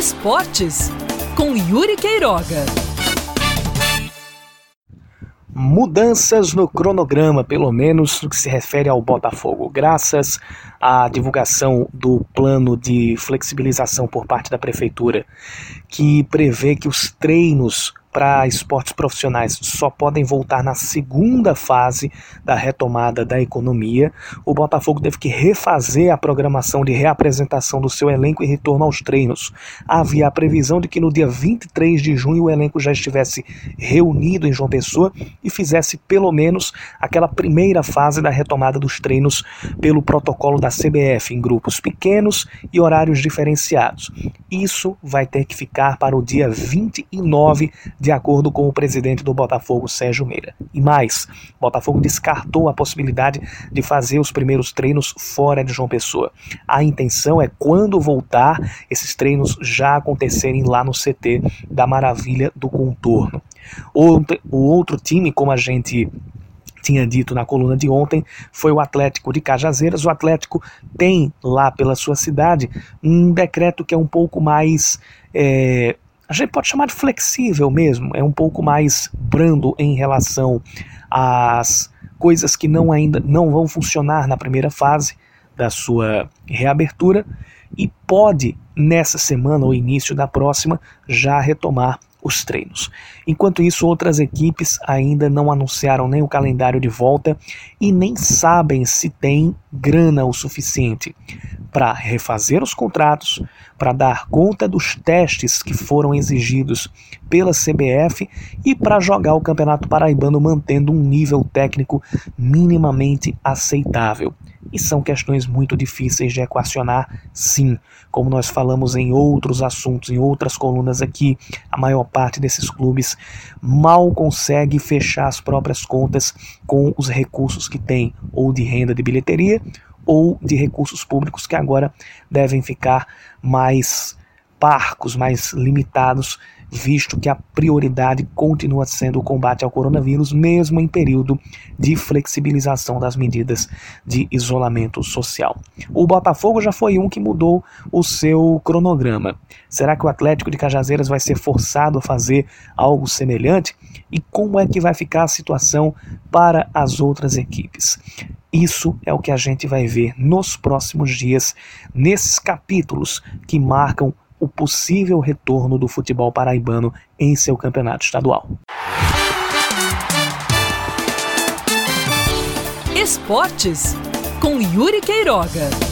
Esportes com Yuri Queiroga. Mudanças no cronograma, pelo menos no que se refere ao Botafogo, graças à divulgação do plano de flexibilização por parte da prefeitura, que prevê que os treinos para esportes profissionais só podem voltar na segunda fase da retomada da economia. O Botafogo teve que refazer a programação de reapresentação do seu elenco e retorno aos treinos. Havia a previsão de que no dia 23 de junho o elenco já estivesse reunido em João Pessoa e fizesse pelo menos aquela primeira fase da retomada dos treinos pelo protocolo da CBF, em grupos pequenos e horários diferenciados. Isso vai ter que ficar para o dia 29 de acordo com o presidente do Botafogo, Sérgio Meira. E mais, Botafogo descartou a possibilidade de fazer os primeiros treinos fora de João Pessoa. A intenção é quando voltar, esses treinos já acontecerem lá no CT da Maravilha do Contorno. O outro time, como a gente tinha dito na coluna de ontem, foi o Atlético de Cajazeiras. O Atlético tem lá pela sua cidade um decreto que é um pouco mais é, a gente pode chamar de flexível mesmo, é um pouco mais brando em relação às coisas que não ainda não vão funcionar na primeira fase da sua reabertura e pode nessa semana ou início da próxima já retomar os treinos. Enquanto isso, outras equipes ainda não anunciaram nem o calendário de volta e nem sabem se tem grana o suficiente para refazer os contratos, para dar conta dos testes que foram exigidos pela CBF e para jogar o Campeonato Paraibano mantendo um nível técnico minimamente aceitável. E são questões muito difíceis de equacionar, sim. Como nós falamos em outros assuntos, em outras colunas aqui, a maior parte desses clubes mal consegue fechar as próprias contas com os recursos que tem, ou de renda de bilheteria, ou de recursos públicos que agora devem ficar mais parcos, mais limitados, visto que a prioridade continua sendo o combate ao coronavírus, mesmo em período de flexibilização das medidas de isolamento social. O Botafogo já foi um que mudou o seu cronograma. Será que o Atlético de Cajazeiras vai ser forçado a fazer algo semelhante? E como é que vai ficar a situação para as outras equipes? Isso é o que a gente vai ver nos próximos dias, nesses capítulos que marcam o possível retorno do futebol paraibano em seu campeonato estadual. Esportes com Yuri Queiroga.